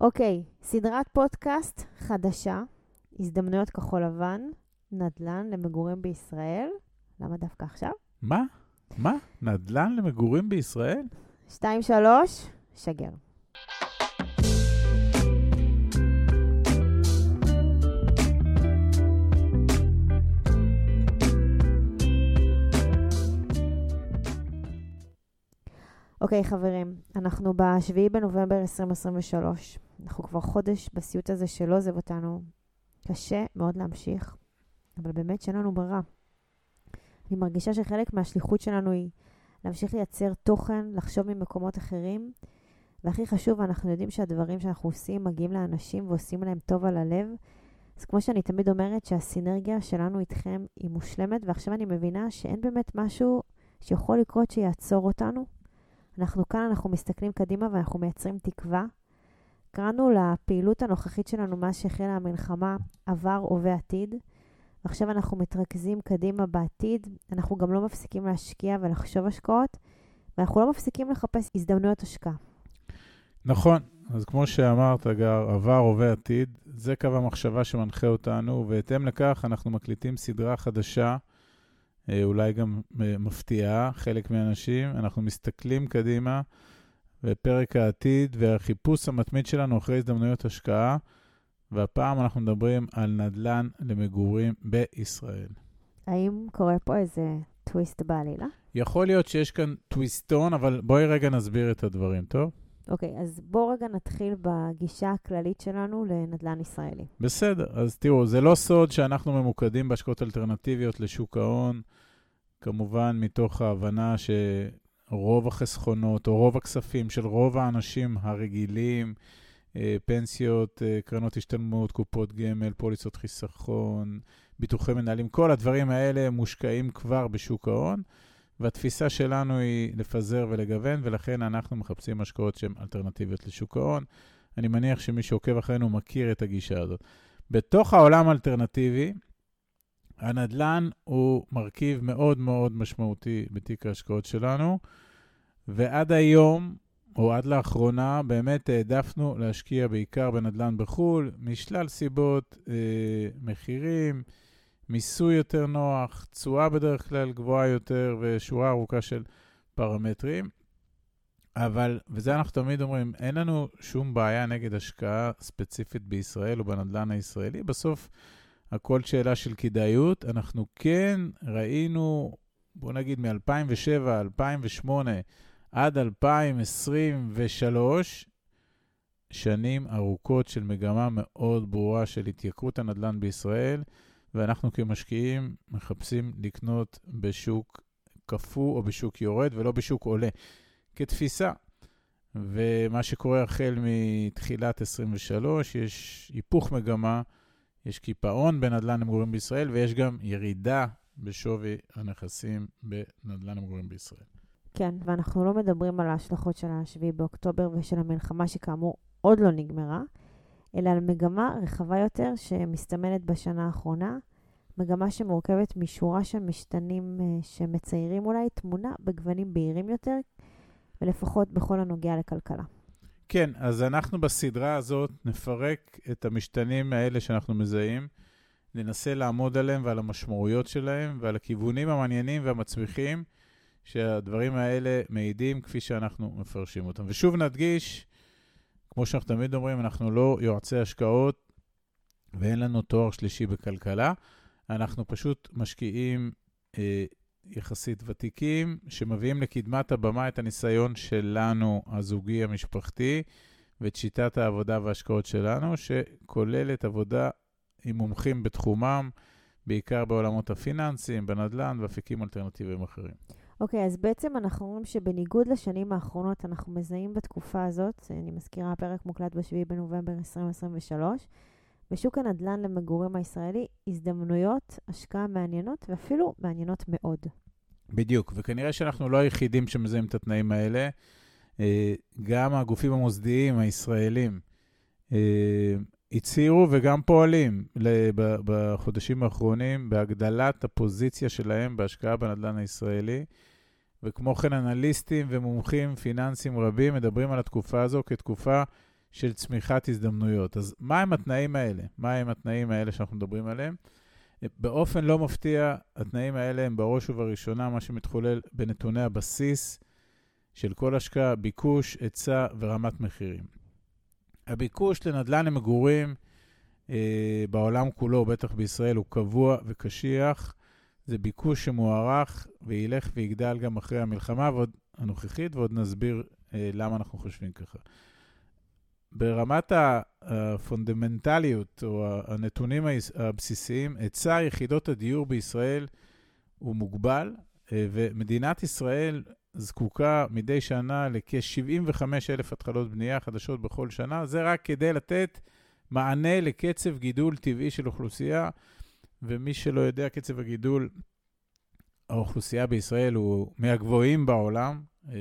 אוקיי, סדרת פודקאסט חדשה, הזדמנויות כחול לבן, נדל"ן למגורים בישראל. למה דווקא עכשיו? מה? מה? נדל"ן למגורים בישראל? שתיים, שלוש, שגר. אוקיי, חברים, אנחנו ב-7 בנובמבר 2023. אנחנו כבר חודש בסיוט הזה שלא עוזב אותנו. קשה מאוד להמשיך, אבל באמת שאין לנו ברירה. אני מרגישה שחלק מהשליחות שלנו היא להמשיך לייצר תוכן, לחשוב ממקומות אחרים, והכי חשוב, אנחנו יודעים שהדברים שאנחנו עושים מגיעים לאנשים ועושים להם טוב על הלב. אז כמו שאני תמיד אומרת, שהסינרגיה שלנו איתכם היא מושלמת, ועכשיו אני מבינה שאין באמת משהו שיכול לקרות שיעצור אותנו. אנחנו כאן, אנחנו מסתכלים קדימה ואנחנו מייצרים תקווה. קראנו לפעילות הנוכחית שלנו מאז שהחלה המלחמה עבר, הווה, עתיד. ועכשיו אנחנו מתרכזים קדימה בעתיד. אנחנו גם לא מפסיקים להשקיע ולחשוב השקעות, ואנחנו לא מפסיקים לחפש הזדמנויות השקעה. נכון, אז כמו שאמרת, גר, עבר, הווה, עתיד, זה קו המחשבה שמנחה אותנו, ובהתאם לכך אנחנו מקליטים סדרה חדשה, אה, אולי גם אה, מפתיעה, חלק מהאנשים. אנחנו מסתכלים קדימה בפרק העתיד והחיפוש המתמיד שלנו אחרי הזדמנויות השקעה, והפעם אנחנו מדברים על נדל"ן למגורים בישראל. האם קורה פה איזה טוויסט בעלילה? יכול להיות שיש כאן טוויסטון, אבל בואי רגע נסביר את הדברים, טוב? אוקיי, אז בואו רגע נתחיל בגישה הכללית שלנו לנדל"ן ישראלי. בסדר, אז תראו, זה לא סוד שאנחנו ממוקדים בהשקעות אלטרנטיביות לשוק ההון, כמובן מתוך ההבנה שרוב החסכונות או רוב הכספים של רוב האנשים הרגילים, אה, פנסיות, אה, קרנות השתלמות, קופות גמל, פוליסות חיסכון, ביטוחי מנהלים, כל הדברים האלה מושקעים כבר בשוק ההון. והתפיסה שלנו היא לפזר ולגוון, ולכן אנחנו מחפשים השקעות שהן אלטרנטיביות לשוק ההון. אני מניח שמי שעוקב אחרינו מכיר את הגישה הזאת. בתוך העולם האלטרנטיבי, הנדל"ן הוא מרכיב מאוד מאוד משמעותי בתיק ההשקעות שלנו, ועד היום, או עד לאחרונה, באמת העדפנו להשקיע בעיקר בנדל"ן בחו"ל, משלל סיבות, אה, מחירים, מיסוי יותר נוח, תשואה בדרך כלל גבוהה יותר ושורה ארוכה של פרמטרים. אבל, וזה אנחנו תמיד אומרים, אין לנו שום בעיה נגד השקעה ספציפית בישראל או בנדל"ן הישראלי. בסוף, הכל שאלה של כדאיות. אנחנו כן ראינו, בוא נגיד מ-2007, 2008 עד 2023, שנים ארוכות של מגמה מאוד ברורה של התייקרות הנדל"ן בישראל. ואנחנו כמשקיעים מחפשים לקנות בשוק קפוא או בשוק יורד ולא בשוק עולה, כתפיסה. ומה שקורה החל מתחילת 23, יש היפוך מגמה, יש קיפאון בנדל"ן למגורים בישראל, ויש גם ירידה בשווי הנכסים בנדל"ן למגורים בישראל. כן, ואנחנו לא מדברים על ההשלכות של ה-7 באוקטובר ושל המלחמה, שכאמור עוד לא נגמרה. אלא על מגמה רחבה יותר שמסתמנת בשנה האחרונה, מגמה שמורכבת משורה של משתנים uh, שמציירים אולי תמונה בגוונים בהירים יותר, ולפחות בכל הנוגע לכלכלה. כן, אז אנחנו בסדרה הזאת נפרק את המשתנים האלה שאנחנו מזהים, ננסה לעמוד עליהם ועל המשמעויות שלהם ועל הכיוונים המעניינים והמצמיחים שהדברים האלה מעידים כפי שאנחנו מפרשים אותם. ושוב נדגיש, כמו שאנחנו תמיד אומרים, אנחנו לא יועצי השקעות ואין לנו תואר שלישי בכלכלה. אנחנו פשוט משקיעים אה, יחסית ותיקים, שמביאים לקדמת הבמה את הניסיון שלנו, הזוגי, המשפחתי, ואת שיטת העבודה וההשקעות שלנו, שכוללת עבודה עם מומחים בתחומם, בעיקר בעולמות הפיננסיים, בנדל"ן ואפיקים אלטרנטיביים אחרים. אוקיי, okay, אז בעצם אנחנו אומרים שבניגוד לשנים האחרונות, אנחנו מזהים בתקופה הזאת, אני מזכירה, הפרק מוקלט ב-7 בנובמבר 2023, בשוק הנדל"ן למגורים הישראלי, הזדמנויות, השקעה מעניינות ואפילו מעניינות מאוד. בדיוק, וכנראה שאנחנו לא היחידים שמזהים את התנאים האלה. אה, גם הגופים המוסדיים הישראלים אה, הצהירו וגם פועלים בחודשים האחרונים בהגדלת הפוזיציה שלהם בהשקעה בנדל"ן הישראלי. וכמו כן, אנליסטים ומומחים פיננסיים רבים מדברים על התקופה הזו כתקופה של צמיחת הזדמנויות. אז מה הם התנאים האלה? מה הם התנאים האלה שאנחנו מדברים עליהם? באופן לא מפתיע, התנאים האלה הם בראש ובראשונה מה שמתחולל בנתוני הבסיס של כל השקעה, ביקוש, היצע ורמת מחירים. הביקוש לנדל"ן למגורים אה, בעולם כולו, בטח בישראל, הוא קבוע וקשיח. זה ביקוש שמוערך וילך ויגדל גם אחרי המלחמה הנוכחית, ועוד נסביר אה, למה אנחנו חושבים ככה. ברמת הפונדמנטליות או הנתונים הבסיסיים, היצע יחידות הדיור בישראל הוא מוגבל, אה, ומדינת ישראל זקוקה מדי שנה לכ-75 אלף התחלות בנייה חדשות בכל שנה. זה רק כדי לתת מענה לקצב גידול טבעי של אוכלוסייה, ומי שלא יודע, קצב הגידול, האוכלוסייה בישראל הוא מהגבוהים בעולם, אה,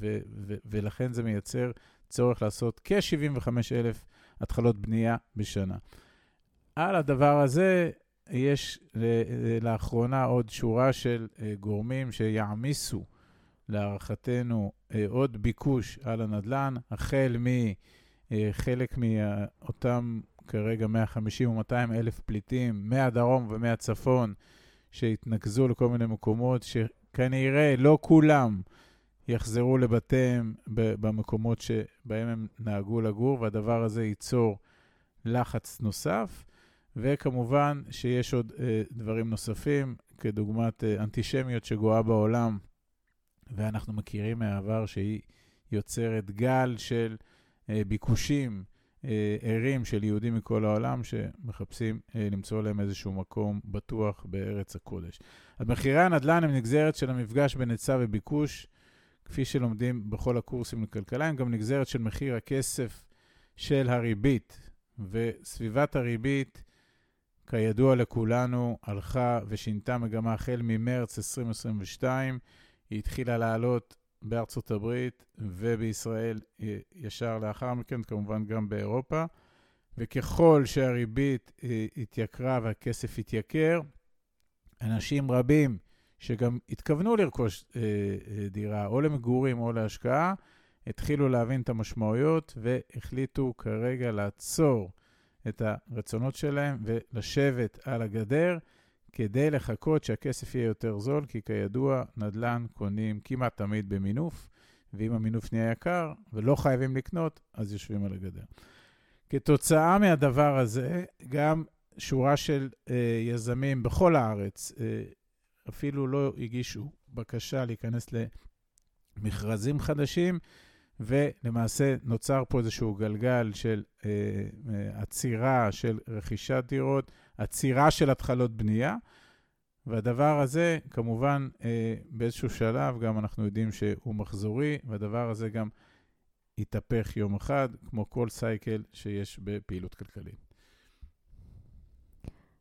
ו- ו- ולכן זה מייצר צורך לעשות כ-75 אלף התחלות בנייה בשנה. על הדבר הזה יש לאחרונה עוד שורה של אה, גורמים שיעמיסו, להערכתנו, אה, עוד ביקוש על הנדל"ן, החל מחלק מאותם כרגע 150 או 200 אלף פליטים מהדרום ומהצפון שהתנקזו לכל מיני מקומות שכנראה לא כולם יחזרו לבתיהם במקומות שבהם הם נהגו לגור, והדבר הזה ייצור לחץ נוסף. וכמובן שיש עוד אה, דברים נוספים, כדוגמת אה, אנטישמיות שגואה בעולם, ואנחנו מכירים מהעבר שהיא יוצרת גל של אה, ביקושים אה, ערים של יהודים מכל העולם שמחפשים אה, למצוא להם איזשהו מקום בטוח בארץ הקודש. אז מחירי הנדל"ן הם נגזרת של המפגש בין היצע וביקוש. כפי שלומדים בכל הקורסים לכלכלה, הם גם נגזרת של מחיר הכסף של הריבית. וסביבת הריבית, כידוע לכולנו, הלכה ושינתה מגמה החל ממרץ 2022. היא התחילה לעלות בארצות הברית ובישראל ישר לאחר מכן, כמובן גם באירופה. וככל שהריבית אה, התייקרה והכסף התייקר, אנשים רבים שגם התכוונו לרכוש אה, אה, דירה או למגורים או להשקעה, התחילו להבין את המשמעויות והחליטו כרגע לעצור את הרצונות שלהם ולשבת על הגדר כדי לחכות שהכסף יהיה יותר זול, כי כידוע, נדל"ן קונים כמעט תמיד במינוף, ואם המינוף נהיה יקר ולא חייבים לקנות, אז יושבים על הגדר. כתוצאה מהדבר הזה, גם שורה של אה, יזמים בכל הארץ אה, אפילו לא הגישו בקשה להיכנס למכרזים חדשים, ולמעשה נוצר פה איזשהו גלגל של אה, אה, עצירה של רכישת דירות, עצירה של התחלות בנייה, והדבר הזה, כמובן, אה, באיזשהו שלב, גם אנחנו יודעים שהוא מחזורי, והדבר הזה גם יתהפך יום אחד, כמו כל סייקל שיש בפעילות כלכלית.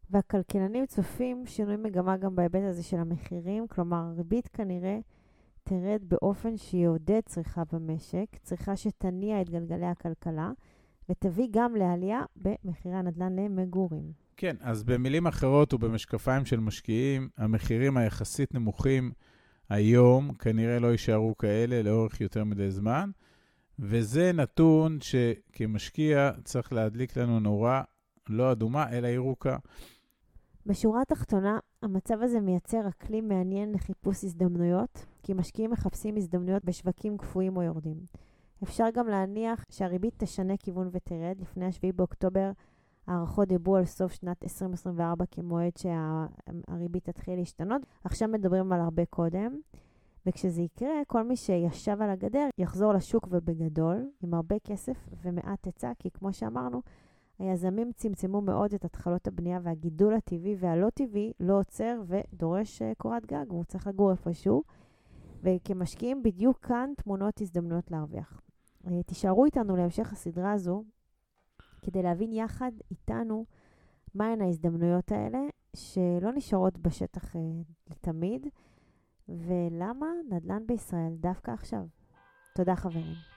והכלכלנים צופים שינוי מגמה גם בהיבט הזה של המחירים, כלומר, הריבית כנראה תרד באופן שיעודד צריכה במשק, צריכה שתניע את גלגלי הכלכלה, ותביא גם לעלייה במחירי הנדל"ן למגורים. כן, אז במילים אחרות ובמשקפיים של משקיעים, המחירים היחסית נמוכים היום כנראה לא יישארו כאלה לאורך יותר מדי זמן, וזה נתון שכמשקיע צריך להדליק לנו נורה לא אדומה, אלא ירוקה. בשורה התחתונה, המצב הזה מייצר אקלים מעניין לחיפוש הזדמנויות, כי משקיעים מחפשים הזדמנויות בשווקים קפואים או יורדים. אפשר גם להניח שהריבית תשנה כיוון ותרד. לפני 7 באוקטובר הערכות דיברו על סוף שנת 2024 כמועד שהריבית תתחיל להשתנות. עכשיו מדברים על הרבה קודם. וכשזה יקרה, כל מי שישב על הגדר יחזור לשוק ובגדול, עם הרבה כסף ומעט היצע, כי כמו שאמרנו, היזמים צמצמו מאוד את התחלות הבנייה והגידול הטבעי והלא טבעי לא עוצר ודורש uh, קורת גג, והוא צריך לגור איפשהו. וכמשקיעים, בדיוק כאן תמונות הזדמנויות להרוויח. Uh, תישארו איתנו להמשך הסדרה הזו, כדי להבין יחד איתנו מהן ההזדמנויות האלה, שלא נשארות בשטח לתמיד, ולמה נדל"ן בישראל דווקא עכשיו. תודה חברים.